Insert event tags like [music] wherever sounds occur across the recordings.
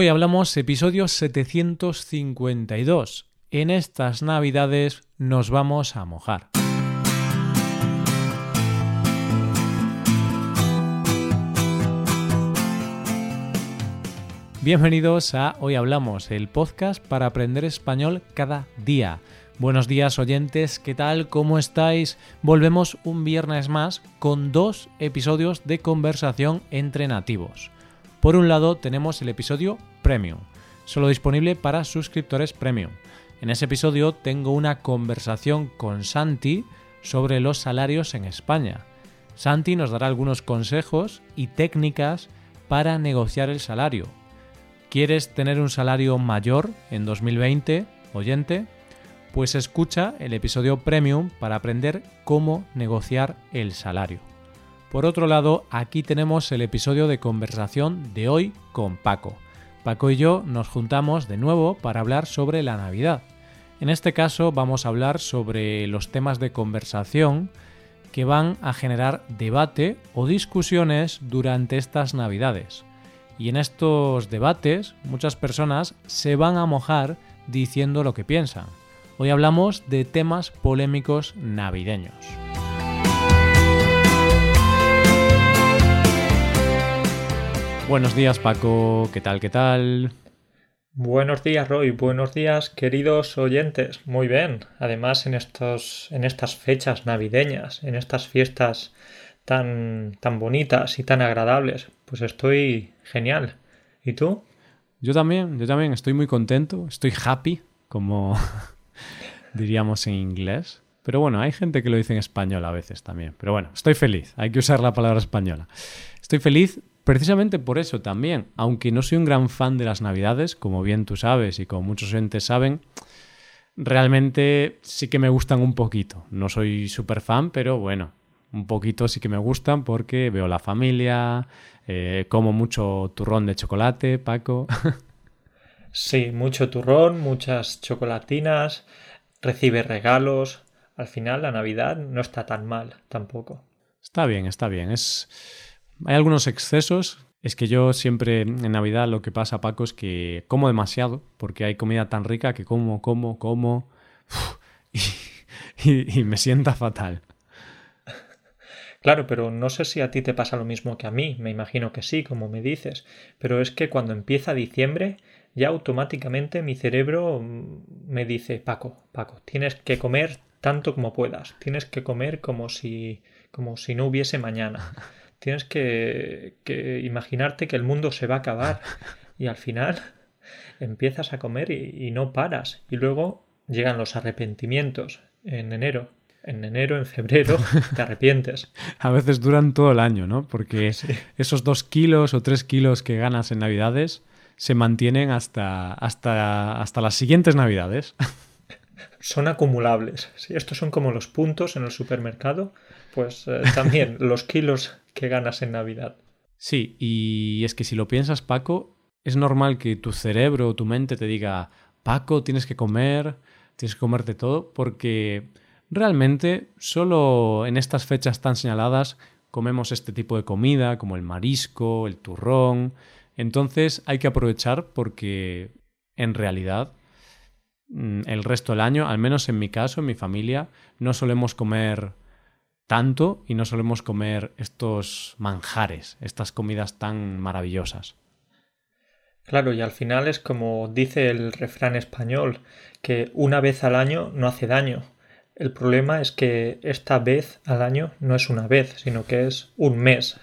Hoy hablamos episodio 752. En estas navidades nos vamos a mojar. Bienvenidos a Hoy Hablamos, el podcast para aprender español cada día. Buenos días oyentes, ¿qué tal? ¿Cómo estáis? Volvemos un viernes más con dos episodios de conversación entre nativos. Por un lado tenemos el episodio Premium, solo disponible para suscriptores Premium. En ese episodio tengo una conversación con Santi sobre los salarios en España. Santi nos dará algunos consejos y técnicas para negociar el salario. ¿Quieres tener un salario mayor en 2020, oyente? Pues escucha el episodio Premium para aprender cómo negociar el salario. Por otro lado, aquí tenemos el episodio de conversación de hoy con Paco. Paco y yo nos juntamos de nuevo para hablar sobre la Navidad. En este caso vamos a hablar sobre los temas de conversación que van a generar debate o discusiones durante estas Navidades. Y en estos debates muchas personas se van a mojar diciendo lo que piensan. Hoy hablamos de temas polémicos navideños. Buenos días Paco, ¿qué tal? ¿Qué tal? Buenos días Roy, buenos días queridos oyentes. Muy bien, además en, estos, en estas fechas navideñas, en estas fiestas tan, tan bonitas y tan agradables, pues estoy genial. ¿Y tú? Yo también, yo también estoy muy contento, estoy happy, como [laughs] diríamos en inglés. Pero bueno, hay gente que lo dice en español a veces también. Pero bueno, estoy feliz, hay que usar la palabra española. Estoy feliz Precisamente por eso también, aunque no soy un gran fan de las Navidades, como bien tú sabes y como muchos oyentes saben, realmente sí que me gustan un poquito. No soy súper fan, pero bueno, un poquito sí que me gustan porque veo la familia, eh, como mucho turrón de chocolate, Paco. [laughs] sí, mucho turrón, muchas chocolatinas, recibe regalos. Al final la Navidad no está tan mal tampoco. Está bien, está bien. Es hay algunos excesos. Es que yo siempre en Navidad lo que pasa, Paco, es que como demasiado, porque hay comida tan rica que como, como, como [laughs] y, me sienta fatal. Claro, pero no sé si a ti te pasa lo mismo que a mí, me imagino que sí, como me dices, pero es que cuando empieza diciembre ya automáticamente mi cerebro me dice, Paco, Paco, tienes que comer tanto como puedas, tienes que comer como si como si no hubiese mañana. [laughs] tienes que, imaginarte que el mundo se va a acabar y al final [laughs] empiezas a comer y, no paras. Y luego llegan los arrepentimientos en enero. En enero, en febrero, [laughs] te arrepientes. a veces duran todo el año, ¿no? Porque [laughs] esos dos kilos o tres kilos que ganas en Navidades se mantienen hasta, hasta, hasta las siguientes Navidades. Son acumulables. Sí, estos son como los puntos en el supermercado. Pues eh, también [laughs] los kilos que ganas en Navidad. Sí, y es que si lo piensas, Paco, es normal que tu cerebro o tu mente te diga, Paco, tienes que comer, tienes que comerte todo, porque realmente solo en estas fechas tan señaladas comemos este tipo de comida, como el marisco, el turrón. Entonces hay que aprovechar porque en realidad mm, el resto del año, al menos en mi caso, en mi familia, no solemos comer tanto y no solemos comer estos manjares, estas comidas tan maravillosas. Claro, y al final es como dice el refrán español, que una vez al año no hace daño. El problema es que esta vez al año no es una vez, sino que es un mes.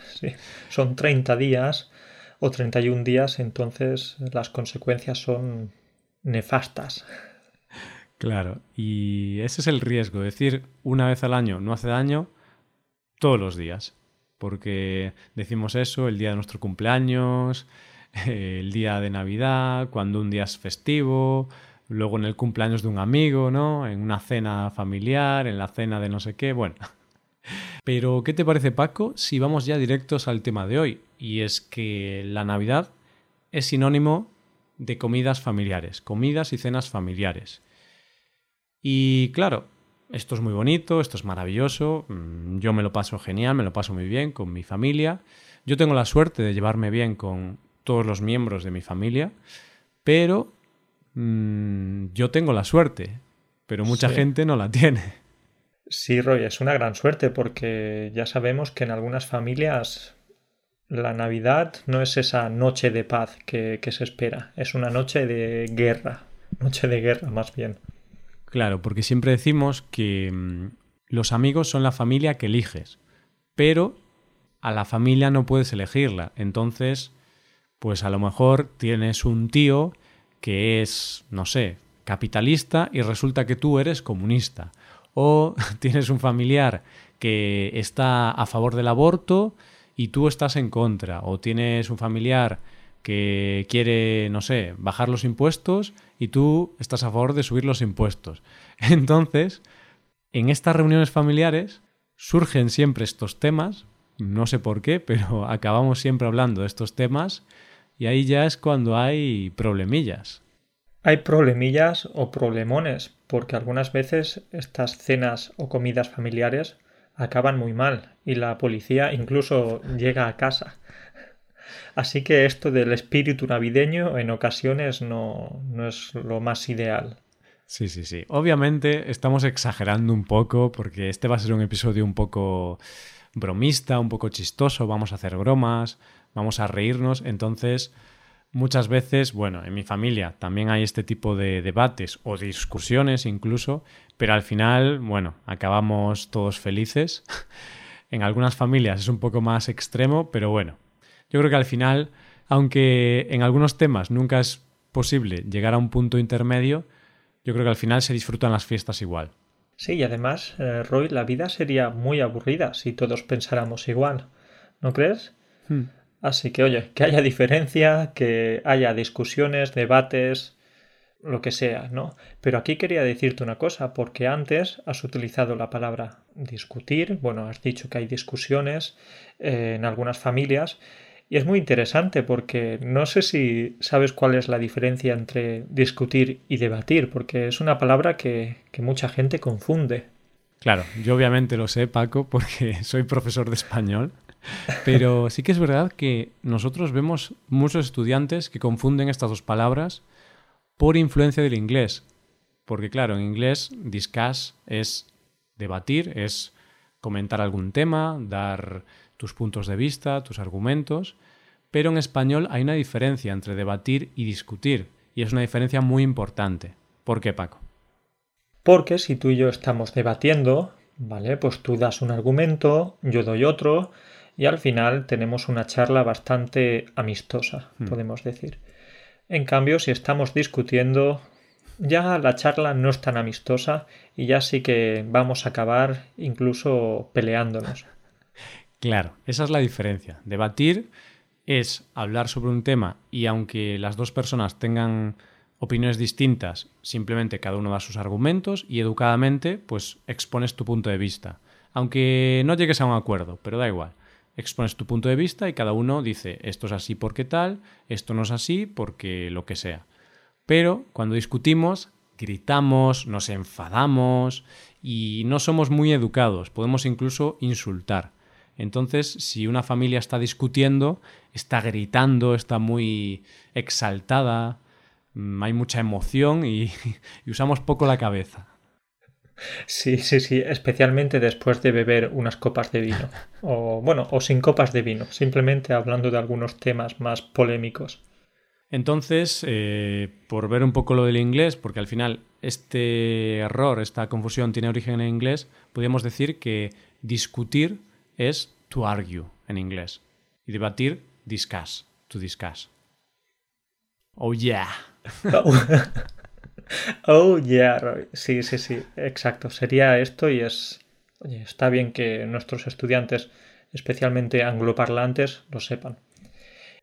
Son 30 días o 31 días, entonces las consecuencias son nefastas. Claro, y ese es el riesgo, decir una vez al año no hace daño todos los días, porque decimos eso el día de nuestro cumpleaños, [laughs] el día de Navidad, cuando un día es festivo, luego en el cumpleaños de un amigo, ¿no? En una cena familiar, en la cena de no sé qué, bueno. [laughs] Pero, ¿qué te parece, Paco, si vamos ya directos al tema de hoy? Y es que la Navidad es sinónimo de comidas familiares, comidas y cenas familiares. Y claro, esto es muy bonito, esto es maravilloso, mm, yo me lo paso genial, me lo paso muy bien con mi familia. Yo tengo la suerte de llevarme bien con todos los miembros de mi familia, pero mm, yo tengo la suerte, pero mucha gente no la [laughs] tiene. Sí, Roy, es una gran suerte porque ya sabemos que en algunas familias la Navidad no es esa noche de paz que, que se espera, es una noche de guerra, noche de guerra más bien. Claro, porque siempre decimos que mm, los amigos son la familia que eliges, pero a la familia no puedes elegirla. Entonces, pues a lo mejor tienes un tío que es, no sé, capitalista y resulta que tú eres comunista. O [laughs] tienes un familiar que está a favor del aborto y tú estás en contra. O tienes un familiar que quiere, no sé, bajar los impuestos y tú estás a favor de subir los impuestos. [laughs] Entonces, en estas reuniones familiares surgen siempre estos temas, no sé por qué, pero [laughs] acabamos siempre hablando de estos temas y ahí ya es cuando hay problemillas. Hay problemillas o problemones, porque algunas veces estas cenas o comidas familiares acaban muy mal y la policía incluso llega a casa. Así que esto del espíritu navideño en ocasiones no, no es lo más ideal. Sí, sí, sí. Obviamente estamos exagerando un poco porque este va a ser un episodio un poco bromista, un poco chistoso, vamos a hacer bromas, vamos a reírnos, entonces muchas veces, bueno, en mi familia también hay este tipo de debates o discusiones incluso, pero al final, bueno, acabamos todos felices. [laughs] en algunas familias es un poco más extremo, pero bueno, yo creo que al final, aunque en algunos temas nunca es posible llegar a un punto intermedio, yo creo que al final se disfrutan las fiestas igual. Sí, y además, eh, Roy, la vida sería muy aburrida si todos pensáramos igual, ¿no crees? Hmm. Así que, oye, que haya diferencia, que haya discusiones, debates, lo que sea, ¿no? Pero aquí quería decirte una cosa, porque antes has utilizado la palabra discutir, bueno, has dicho que hay discusiones eh, en algunas familias, y es muy interesante porque no sé si sabes cuál es la diferencia entre discutir y debatir, porque es una palabra que, mucha gente confunde. Claro, yo obviamente lo sé, Paco, porque [laughs] soy profesor de español, pero sí que es verdad que nosotros vemos muchos estudiantes que confunden estas dos palabras por influencia del inglés. Porque claro, en inglés discuss es debatir, es comentar algún tema, dar tus puntos de vista, tus argumentos, pero en español hay una diferencia entre debatir y discutir, y es una diferencia muy importante. ¿Por qué, Paco? Porque si tú y yo estamos debatiendo, ¿vale? Pues tú das un argumento, yo doy otro, y al final tenemos una charla bastante amistosa, hmm. podemos decir. En cambio, si estamos discutiendo, ya la charla no es tan amistosa y ya sí que vamos a acabar incluso peleándonos. Claro, esa es la diferencia. Debatir es hablar sobre un tema y aunque las dos personas tengan opiniones distintas, simplemente cada uno da sus argumentos y educadamente pues expones tu punto de vista. Aunque no llegues a un acuerdo, pero da igual. Expones tu punto de vista y cada uno dice esto es así porque tal, esto no es así porque lo que sea. Pero cuando discutimos, gritamos, nos enfadamos y no somos muy educados, podemos incluso insultar. Entonces, si una familia está discutiendo, está gritando, está muy exaltada, mm, hay mucha emoción y, [laughs] usamos poco la cabeza. Sí, sí, sí, especialmente después de beber unas copas de vino. [laughs] O bueno, o sin copas de vino, simplemente hablando de algunos temas más polémicos. Entonces, eh, por ver un poco lo del inglés, porque al final este error, esta confusión tiene origen en inglés, podríamos decir que discutir es to argue en inglés. Y debatir, discuss, to discuss. Oh yeah. [laughs] oh, yeah, Sí, sí, sí, exacto. Sería esto y es... Está bien que nuestros estudiantes, especialmente angloparlantes, lo sepan.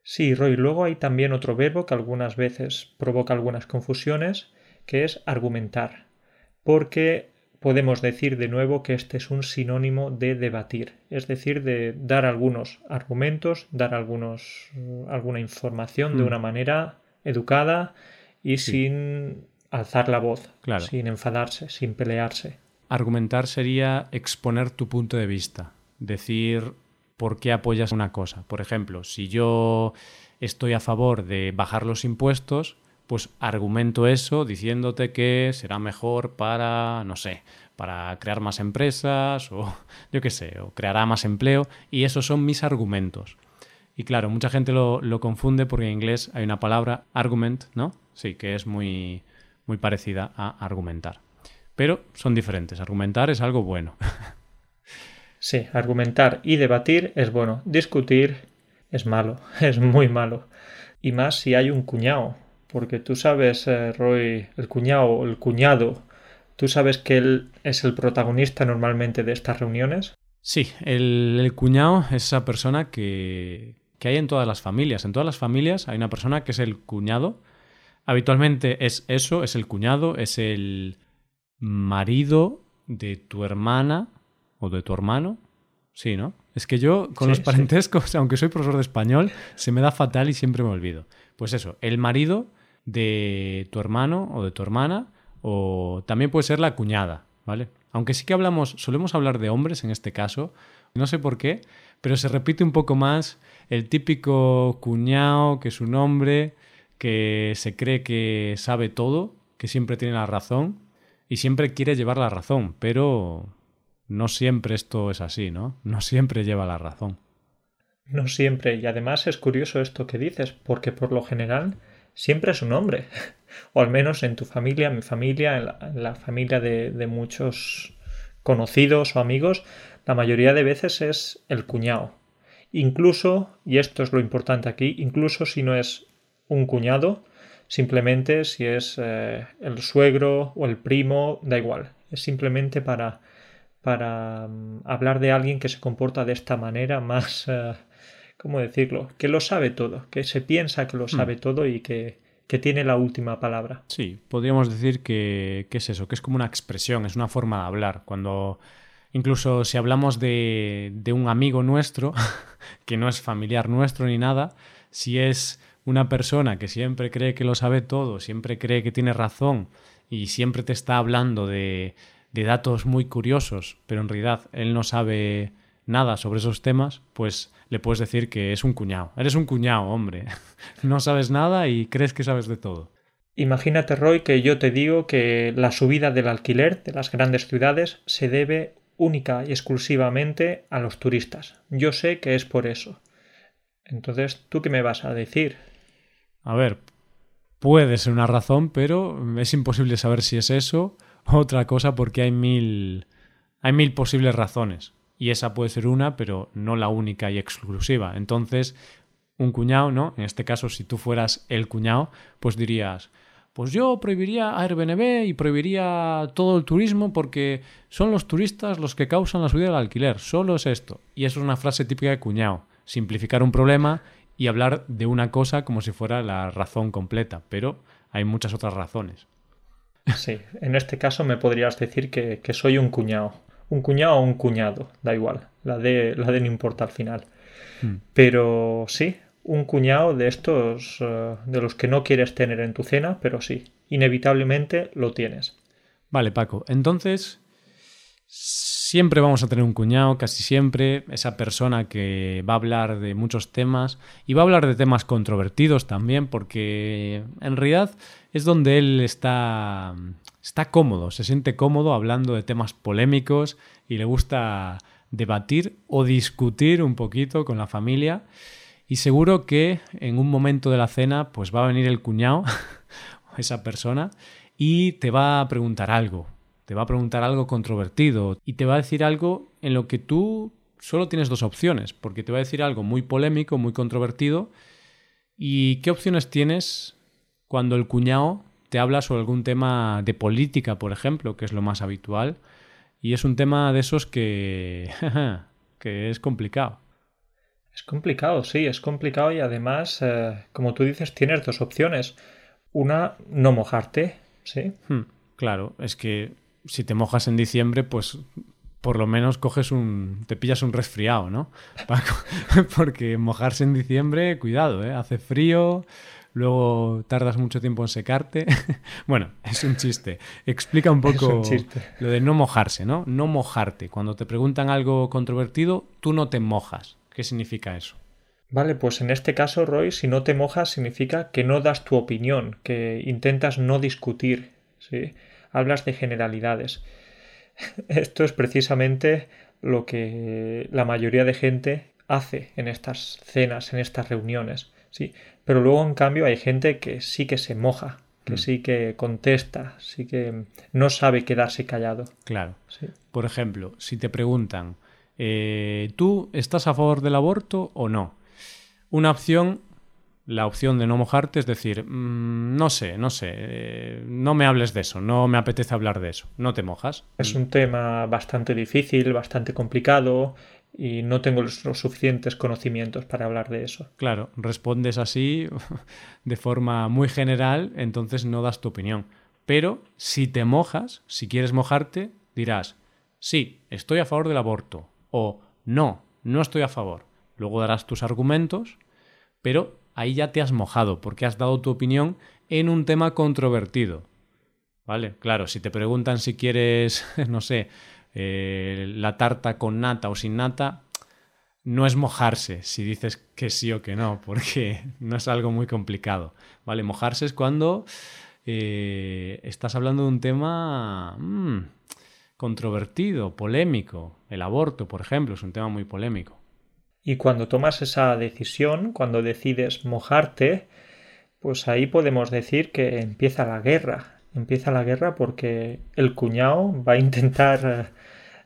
Sí, Roy, luego hay también otro verbo que algunas veces provoca algunas confusiones, que es argumentar. Porque podemos decir de nuevo que este es un sinónimo de debatir, es decir, de dar algunos argumentos, dar algunos, alguna información de mm. una manera educada y sin alzar la voz, sin enfadarse, sin pelearse. Argumentar sería exponer tu punto de vista, decir por qué apoyas una cosa. Por ejemplo, si yo estoy a favor de bajar los impuestos, pues argumento eso diciéndote que será mejor para, no sé, para crear más empresas o [laughs] yo qué sé, o creará más empleo y esos son mis argumentos. Y claro, mucha gente lo, lo, confunde porque en inglés hay una palabra argument, ¿no? Sí, que es muy, muy parecida a argumentar. Pero son diferentes. Argumentar es algo bueno. [laughs] Sí, argumentar y debatir es bueno. Discutir es malo, [laughs] es muy malo. Y más si hay un cuñado. Porque tú sabes, eh, Roy, el cuñado, el cuñado, ¿tú sabes que él es el protagonista normalmente de estas reuniones? Sí, el, el cuñado es esa persona que, que hay en todas las familias. En todas las familias hay una persona que es el cuñado. Habitualmente es eso, es el cuñado, es el marido de tu hermana o de tu hermano. Sí, ¿no? Es que yo con los parentescos, [laughs] aunque soy profesor de español, se me da fatal y siempre me olvido. Pues eso, el marido de tu hermano o de tu hermana, o también puede ser la cuñada, ¿vale? Aunque sí que hablamos, solemos hablar de hombres en este caso, no sé por qué, pero se repite un poco más el típico cuñado que es un hombre que se cree que sabe todo, que siempre tiene la razón y siempre quiere llevar la razón, pero no siempre esto es así, ¿no? No siempre lleva la razón. No siempre, y además es curioso esto que dices, porque por lo general siempre es un hombre, [laughs] o al menos en tu familia, en mi familia, en la, familia de, de, muchos conocidos o amigos, la mayoría de veces es el cuñado. Incluso, y esto es lo importante aquí, incluso si no es un cuñado, simplemente si es eh, el suegro o el primo, da igual, es simplemente para para um, hablar de alguien que se comporta de esta manera más, uh, ¿cómo decirlo? Que lo sabe todo, que se piensa que lo hmm. sabe todo y que, que, tiene la última palabra. Sí, podríamos decir que, que, es eso, que es como una expresión, es una forma de hablar. Cuando incluso si hablamos de, de un amigo nuestro, [laughs] que no es familiar nuestro ni nada, si es una persona que siempre cree que lo sabe todo, siempre cree que tiene razón y siempre te está hablando de de datos muy curiosos, pero en realidad él no sabe nada sobre esos temas, pues le puedes decir que es un cuñado. Eres un cuñado, hombre. [laughs] No sabes nada y crees que sabes de todo. Imagínate, Roy, que yo te digo que la subida del alquiler de las grandes ciudades se debe única y exclusivamente a los turistas. Yo sé que es por eso. Entonces, ¿tú qué me vas a decir? A ver, puede ser una razón, pero es imposible saber si es eso otra cosa porque hay mil, hay mil posibles razones. Y esa puede ser una, pero no la única y exclusiva. Entonces, un cuñado, ¿no? En este caso, si tú fueras el cuñado, pues dirías, pues yo prohibiría Airbnb y prohibiría todo el turismo porque son los turistas los que causan la subida del alquiler. Solo es esto. Y eso es una frase típica de cuñado. Simplificar un problema y hablar de una cosa como si fuera la razón completa. Pero hay muchas otras razones. Sí, en este caso me podrías decir que, soy un cuñado. Un cuñado o un cuñado, da igual. La de, la de no importa al final. Hmm. Pero sí, un cuñado de estos, eh, de los que no quieres tener en tu cena, pero sí, inevitablemente lo tienes. Vale, Paco. Entonces, Siempre vamos a tener un cuñado, casi siempre, esa persona que va a hablar de muchos temas y va a hablar de temas controvertidos también, porque en realidad es donde él está, está cómodo, se siente cómodo hablando de temas polémicos y le gusta debatir o discutir un poquito con la familia. Y seguro que en un momento de la cena, pues va a venir el cuñado, [laughs] esa persona, y te va a preguntar algo te va a preguntar algo controvertido y te va a decir algo en lo que tú solo tienes dos opciones, porque te va a decir algo muy polémico, muy controvertido. ¿Y qué opciones tienes cuando el cuñado te habla sobre algún tema de política, por ejemplo, que es lo más habitual? Y es un tema de esos que, [laughs] que es complicado. Es complicado, sí, es complicado y además, eh, como tú dices, tienes dos opciones. Una, no mojarte, ¿sí? Hmm, claro, es que si te mojas en diciembre, pues por lo menos coges un. te pillas un resfriado, ¿no? [laughs] [laughs] Porque mojarse en diciembre, cuidado, ¿eh? Hace frío, luego tardas mucho tiempo en secarte. [laughs] bueno, es un chiste. Explica un poco lo de no mojarse, ¿no? No mojarte. Cuando te preguntan algo controvertido, tú no te mojas. ¿Qué significa eso? Vale, pues en este caso, Roy, si no te mojas significa que no das tu opinión, que intentas no discutir, ¿sí? Hablas de generalidades. [laughs] Esto es precisamente lo que la mayoría de gente hace en estas cenas, en estas reuniones, ¿sí? Pero luego, en cambio, hay gente que sí que se moja, que mm. sí que contesta, sí que no sabe quedarse callado. Claro. Por ejemplo, si te preguntan, eh, ¿tú estás a favor del aborto o no? Una opción, la opción de no mojarte, es decir, mm, no sé, no sé, eh, no me hables de eso, no me apetece hablar de eso, no te mojas. Es un tema bastante difícil, bastante complicado y no tengo los, suficientes conocimientos para hablar de eso. Claro, respondes así [laughs] de forma muy general, entonces no das tu opinión. Pero si te mojas, si quieres mojarte, dirás, sí, estoy a favor del aborto o no, no estoy a favor. Luego darás tus argumentos, pero ahí ya te has mojado porque has dado tu opinión en un tema controvertido. ¿Vale? Claro, si te preguntan si quieres, [laughs] no sé, eh, la tarta con nata o sin nata, no es mojarse si dices que sí o que no, [laughs] porque no es algo muy complicado. ¿Vale? Mojarse es cuando eh, estás hablando de un tema mm, controvertido, polémico. El aborto, por ejemplo, es un tema muy polémico. Y cuando tomas esa decisión, cuando decides mojarte, pues ahí podemos decir que empieza la guerra. Empieza la guerra porque el cuñado va a intentar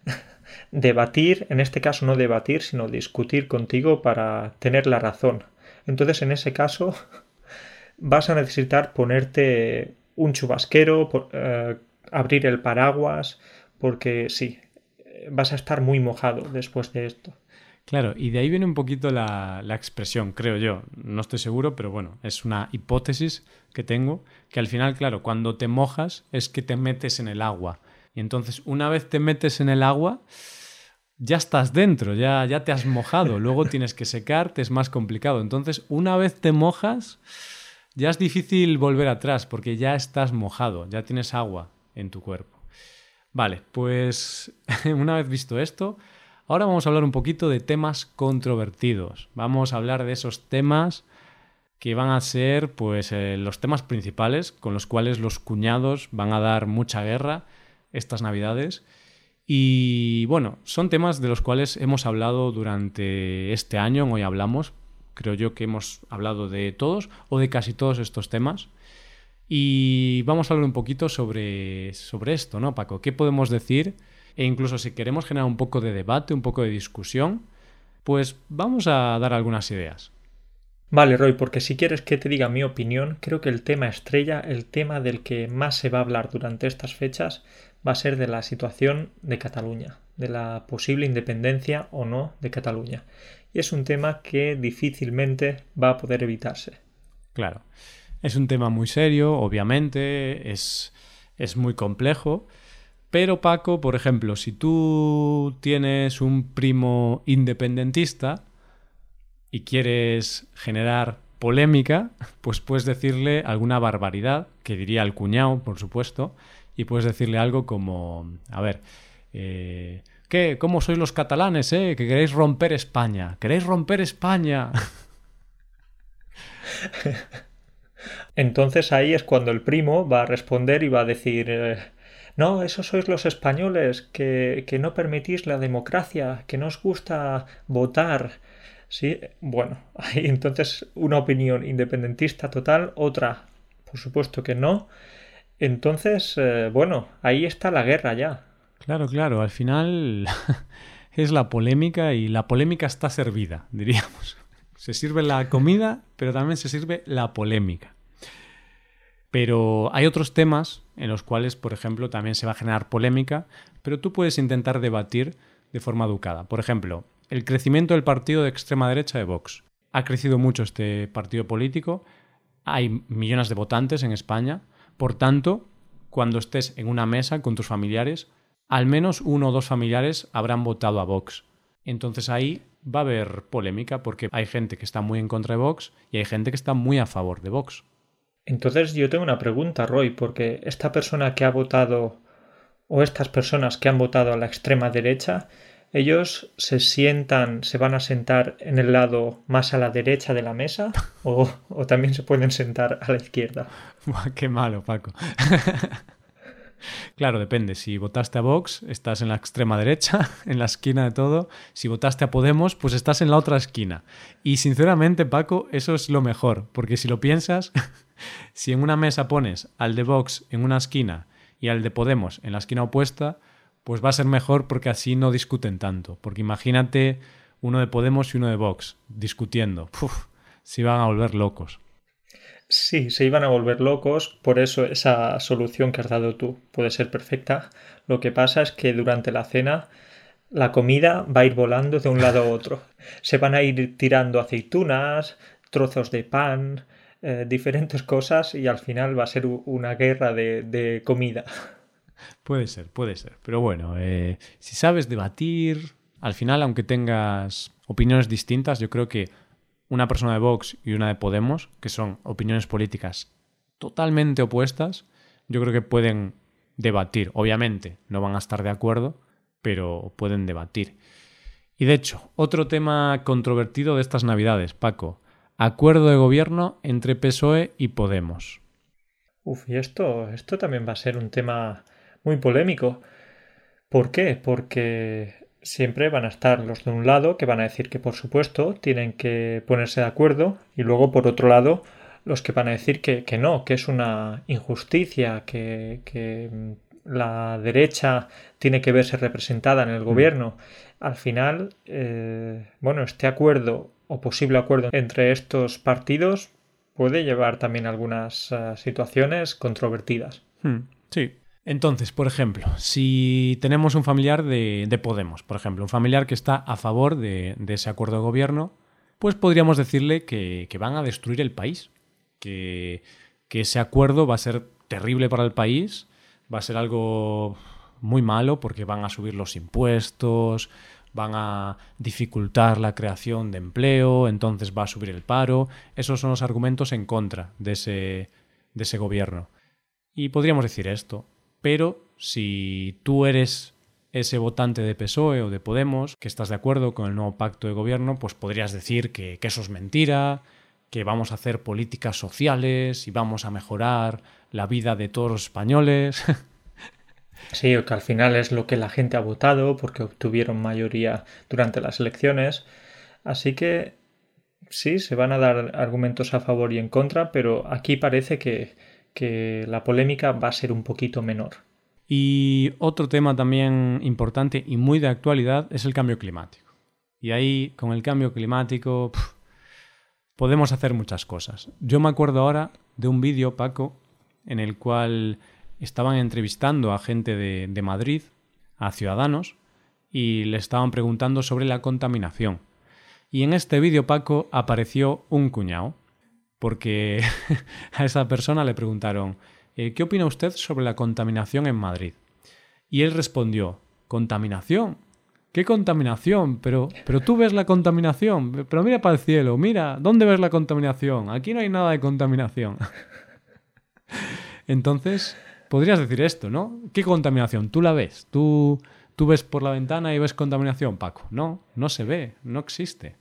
eh, [laughs] debatir, en este caso no debatir, sino discutir contigo para tener la razón. Entonces, en ese caso, [laughs] vas a necesitar ponerte un chubasquero, eh, abrir el paraguas, porque sí, vas a estar muy mojado después de esto. Claro, y de ahí viene un poquito la, expresión, creo yo. No estoy seguro, pero bueno, es una hipótesis que tengo, que al final, claro, cuando te mojas es que te metes en el agua. Y entonces, una vez te metes en el agua, ya estás dentro, ya, ya te has mojado. [laughs] Luego tienes que secarte, es más complicado. Entonces, una vez te mojas, ya es difícil volver atrás, porque ya estás mojado, ya tienes agua en tu cuerpo. Vale, pues [laughs] una vez visto esto, Ahora vamos a hablar un poquito de temas controvertidos. Vamos a hablar de esos temas que van a ser pues eh, los temas principales con los cuales los cuñados van a dar mucha guerra estas navidades. Y bueno, son temas de los cuales hemos hablado durante este año, hoy hablamos, creo yo que hemos hablado de todos o de casi todos estos temas. Y vamos a hablar un poquito sobre, sobre esto, ¿no, Paco? ¿Qué podemos decir? E incluso si queremos generar un poco de debate, un poco de discusión, pues vamos a dar algunas ideas. Vale, Roy, porque si quieres que te diga mi opinión, creo que el tema estrella, el tema del que más se va a hablar durante estas fechas, va a ser de la situación de Cataluña, de la posible independencia o no de Cataluña. Y es un tema que difícilmente va a poder evitarse. Claro, es un tema muy serio, obviamente, es, es muy complejo, pero Paco, por ejemplo, si tú tienes un primo independentista y quieres generar polémica, [laughs] pues puedes decirle alguna barbaridad, que diría el cuñado, por supuesto, y puedes decirle algo como, a ver, eh, ¿qué? ¿Cómo sois los catalanes, eh? Que queréis romper España. ¿Queréis romper España? [laughs] Entonces ahí es cuando el primo va a responder y va a decir... Eh, no, esos sois los españoles que, que no permitís la democracia, que no os gusta votar. Sí, bueno, [laughs] hay entonces una opinión independentista total, otra, por supuesto que no. Entonces, eh, bueno, ahí está la guerra ya. Claro, claro, al final [laughs] es la polémica y la polémica está servida, diríamos. [laughs] Se sirve la comida, pero también se sirve la polémica. Pero hay otros temas en los cuales, por ejemplo, también se va a generar polémica, pero tú puedes intentar debatir de forma educada. Por ejemplo, el crecimiento del partido de extrema derecha de Vox. Ha crecido mucho este partido político, hay millones de votantes en España, por tanto, cuando estés en una mesa con tus familiares, al menos uno o dos familiares habrán votado a Vox. Entonces ahí va a haber polémica porque hay gente que está muy en contra de Vox y hay gente que está muy a favor de Vox. Entonces yo tengo una pregunta, Roy, porque esta persona que ha votado o estas personas que han votado a la extrema derecha ellos se sientan, se van a sentar en el lado más a la derecha de la mesa o, o también se pueden sentar a la izquierda. [laughs] Qué malo, Paco. [laughs] Claro, depende. Si votaste a Vox, estás en la extrema derecha, [laughs] en la esquina de todo. Si votaste a Podemos, pues estás en la otra esquina. Y sinceramente, Paco, eso es lo mejor, porque si lo piensas, [laughs] si en una mesa pones al de Vox en una esquina y al de Podemos en la esquina opuesta, pues va a ser mejor porque así no discuten tanto. Porque imagínate uno de Podemos y uno de Vox discutiendo. Uf, se van a volver locos. Sí, se iban a volver locos, por eso esa solución que has dado tú puede ser perfecta. Lo que pasa es que durante la cena la comida va a ir volando de un lado a otro. [laughs] Se van a ir tirando aceitunas, trozos de pan, eh, diferentes cosas y al final va a ser una guerra de, comida. [laughs] Puede ser, puede ser. Pero bueno, eh, si sabes debatir, al final, aunque tengas opiniones distintas, yo creo que una persona de Vox y una de Podemos, que son opiniones políticas totalmente opuestas, yo creo que pueden debatir. Obviamente no van a estar de acuerdo, pero pueden debatir. Y de hecho, otro tema controvertido de estas Navidades, Paco, acuerdo de gobierno entre PSOE y Podemos. Uf, y esto, esto también va a ser un tema muy polémico. ¿Por qué? Porque siempre van a estar los de un lado que van a decir que por supuesto tienen que ponerse de acuerdo y luego por otro lado los que van a decir que, no, que es una injusticia, que, mm, la derecha tiene que verse representada en el mm. gobierno. Al final, eh, bueno, este acuerdo o posible acuerdo entre estos partidos puede llevar también algunas eh, situaciones controvertidas. Hmm, sí, entonces, por ejemplo, si tenemos un familiar de, Podemos, por ejemplo, un familiar que está a favor de, ese acuerdo de gobierno, pues podríamos decirle que, van a destruir el país, que, ese acuerdo va a ser terrible para el país, va a ser algo muy malo porque van a subir los impuestos, van a dificultar la creación de empleo, entonces va a subir el paro. Esos son los argumentos en contra de ese, de ese gobierno. Y podríamos decir esto, pero si tú eres ese votante de PSOE o de Podemos, que estás de acuerdo con el nuevo pacto de gobierno, pues podrías decir que, eso es mentira, que vamos a hacer políticas sociales y vamos a mejorar la vida de todos los españoles. [laughs] Sí, que al final es lo que la gente ha votado porque obtuvieron mayoría durante las elecciones. Así que sí, se van a dar argumentos a favor y en contra, pero aquí parece que, que la polémica va a ser un poquito menor. Y otro tema también importante y muy de actualidad es el cambio climático. Y ahí, con el cambio climático, podemos hacer muchas cosas. Yo me acuerdo ahora de un vídeo, Paco, en el cual estaban entrevistando a gente de, de Madrid, a ciudadanos, y le estaban preguntando sobre la contaminación. Y en este vídeo, Paco, apareció un cuñado porque [laughs] a esa persona le preguntaron, eh, ¿qué opina usted sobre la contaminación en Madrid? Y él respondió, ¿contaminación? ¿Qué contaminación? Pero, pero tú ves la contaminación, pero mira para el cielo, mira, ¿dónde ves la contaminación? Aquí no hay nada de contaminación. [laughs] Entonces, podrías decir esto, ¿no? ¿Qué contaminación? ¿Tú la ves? ¿Tú, ¿Tú ves por la ventana y ves contaminación, Paco? No, no se ve, no existe.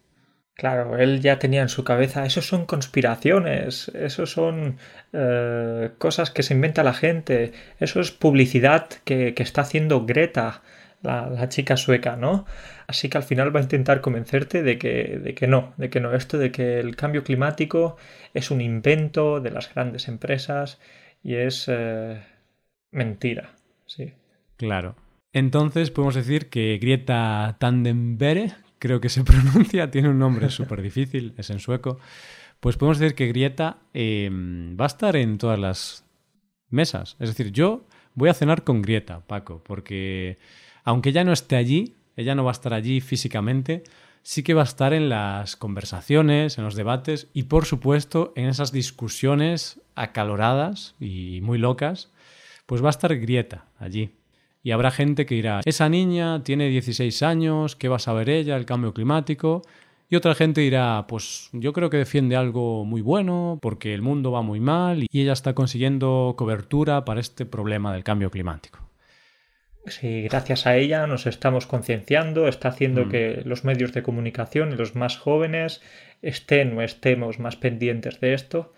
Claro, él ya tenía en su cabeza, eso son conspiraciones, eso son eh, cosas que se inventa la gente, eso es publicidad que, está haciendo Greta, la, chica sueca, ¿no? Así que al final va a intentar convencerte de que, de que no, de que no, esto de que el cambio climático es un invento de las grandes empresas y es eh, mentira, sí. Claro. Entonces podemos decir que Greta Tandembere creo que se [laughs] pronuncia, tiene un nombre súper difícil, es en sueco, pues podemos decir que Grieta eh, va a estar en todas las mesas. Es decir, yo voy a cenar con Grieta, Paco, porque aunque ella no esté allí, ella no va a estar allí físicamente, sí que va a estar en las conversaciones, en los debates y por supuesto en esas discusiones acaloradas y muy locas, pues va a estar Grieta allí. Y habrá gente que dirá, esa niña tiene 16 años, ¿qué va a saber ella? El cambio climático. Y otra gente dirá, pues yo creo que defiende algo muy bueno porque el mundo va muy mal y ella está consiguiendo cobertura para este problema del cambio climático. si gracias a ella nos estamos concienciando, está haciendo mm. que los medios de comunicación y los más jóvenes estén o estemos más pendientes de esto.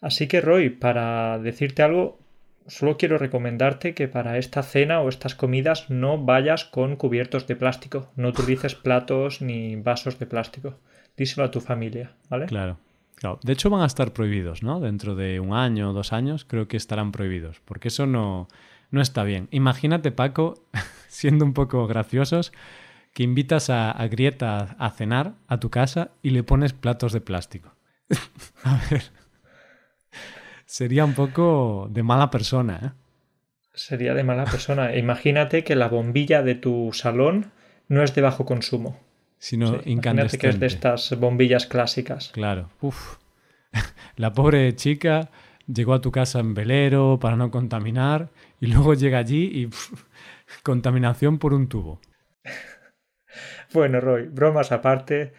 Así que Roy, para decirte algo, solo quiero recomendarte que para esta cena o estas comidas no vayas con cubiertos de plástico, no utilices [laughs] platos ni vasos de plástico. Díselo a tu familia, ¿vale? Claro. Claro. De hecho van a estar prohibidos, ¿no? Dentro de un año o dos años creo que estarán prohibidos, porque eso no, no está bien. Imagínate, Paco, [laughs] siendo un poco graciosos, que invitas a, Grieta a, cenar a tu casa y le pones platos de plástico. [laughs] a ver. Sería un poco de mala persona, ¿eh? Sería de mala persona. Imagínate que la bombilla de tu salón no es de bajo consumo. Sino Imagínate que es de estas bombillas clásicas. Claro. Uf. [laughs] La pobre chica llegó a tu casa en velero para no contaminar y luego llega allí y contaminación por un tubo. [laughs] Bueno, Roy, bromas aparte,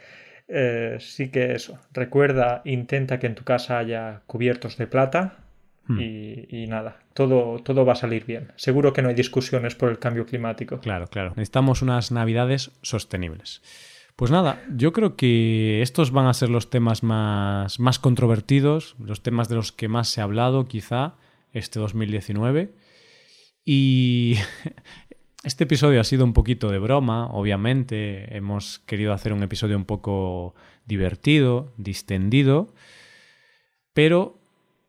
eh, sí que eso. Recuerda, intenta que en tu casa haya cubiertos de plata hmm. y, nada, todo, todo va a salir bien. Seguro que no hay discusiones por el cambio climático. Claro, claro. Necesitamos unas navidades sostenibles. Pues nada, yo creo que estos van a ser los temas más, más controvertidos, los temas de los que más se ha hablado quizá este 2019. Y [laughs] este episodio ha sido un poquito de broma, obviamente. Hemos querido hacer un episodio un poco divertido, distendido. Pero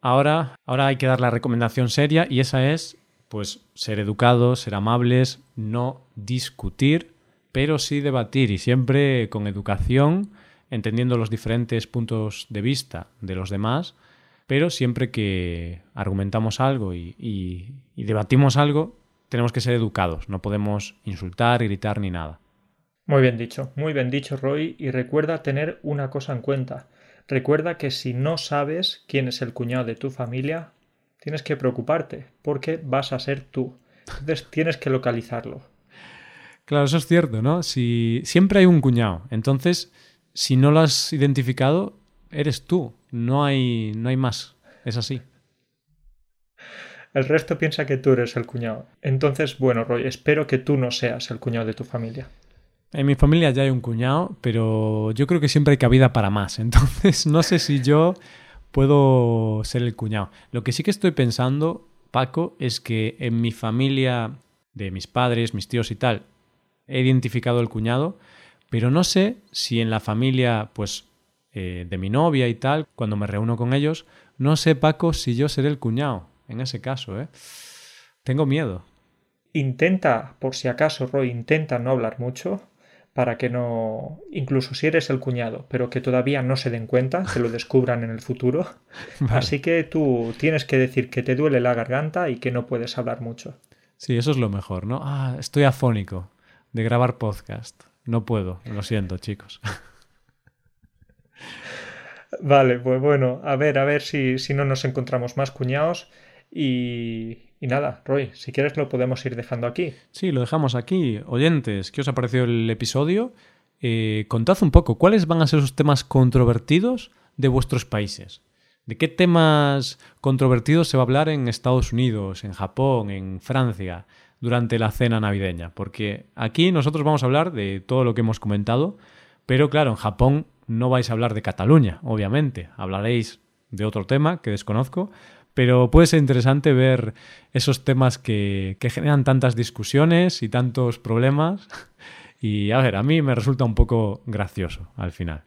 ahora, ahora hay que dar la recomendación seria y esa es pues ser educados, ser amables, no discutir pero sí debatir y siempre con educación, entendiendo los diferentes puntos de vista de los demás, pero siempre que argumentamos algo y, debatimos algo, tenemos que ser educados, no podemos insultar, gritar ni nada. Muy bien dicho, muy bien dicho Roy, y recuerda tener una cosa en cuenta. Recuerda que si no sabes quién es el cuñado de tu familia, tienes que preocuparte, porque vas a ser tú. Entonces tienes que localizarlo. Claro, eso es cierto, ¿no? Si siempre hay un cuñado, entonces si no lo has identificado, eres tú, no hay no hay más, es así. El resto piensa que tú eres el cuñado. Entonces, bueno, Roy, espero que tú no seas el cuñado de tu familia. En mi familia ya hay un cuñado, pero yo creo que siempre hay cabida para más. Entonces, [laughs] no sé si yo puedo ser el cuñado. Lo que sí que estoy pensando, Paco, es que en mi familia, de mis padres, mis tíos y tal, he identificado el cuñado, pero no sé si en la familia, pues, eh, de mi novia y tal, cuando me reúno con ellos, no sé, Paco, si yo seré el cuñado, en ese caso, ¿eh? Tengo miedo. Intenta, por si acaso, Roy, intenta no hablar mucho para que no, incluso si eres el cuñado, pero que todavía no se den cuenta, que lo descubran en el futuro. [laughs] Así que tú tienes que decir que te duele la garganta y que no puedes hablar mucho. Sí, eso es lo mejor, ¿no? Ah, estoy afónico de grabar podcast. No puedo, lo siento, chicos. [laughs] Vale, pues bueno, a ver, a ver si, si no nos encontramos más cuñados. Y, nada, Roy, si quieres lo podemos ir dejando aquí. Sí, lo dejamos aquí. Oyentes, ¿qué os ha parecido el episodio? Eh, contad un poco, ¿cuáles van a ser esos temas controvertidos de vuestros países? ¿De qué temas controvertidos se va a hablar en Estados Unidos, en Japón, en Francia? durante la cena navideña, porque aquí nosotros vamos a hablar de todo lo que hemos comentado, pero claro, en Japón no vais a hablar de Cataluña, obviamente, hablaréis de otro tema que desconozco, pero puede ser interesante ver esos temas que, generan tantas discusiones y tantos problemas. [laughs] Y a ver, a mí me resulta un poco gracioso al final.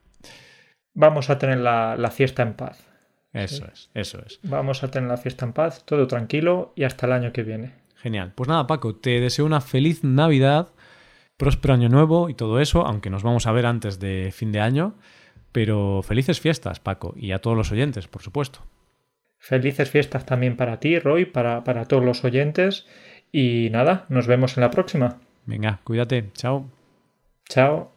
Vamos a tener la, fiesta en paz. Eso es, eso es. Vamos a tener la fiesta en paz, todo tranquilo y hasta el año que viene. Genial. Pues nada, Paco, te deseo una feliz Navidad, próspero año nuevo y todo eso, aunque nos vamos a ver antes de fin de año. Pero felices fiestas, Paco, y a todos los oyentes, por supuesto. Felices fiestas también para ti, Roy, para, para todos los oyentes. Y nada, nos vemos en la próxima. Venga, cuídate. Chao. Chao.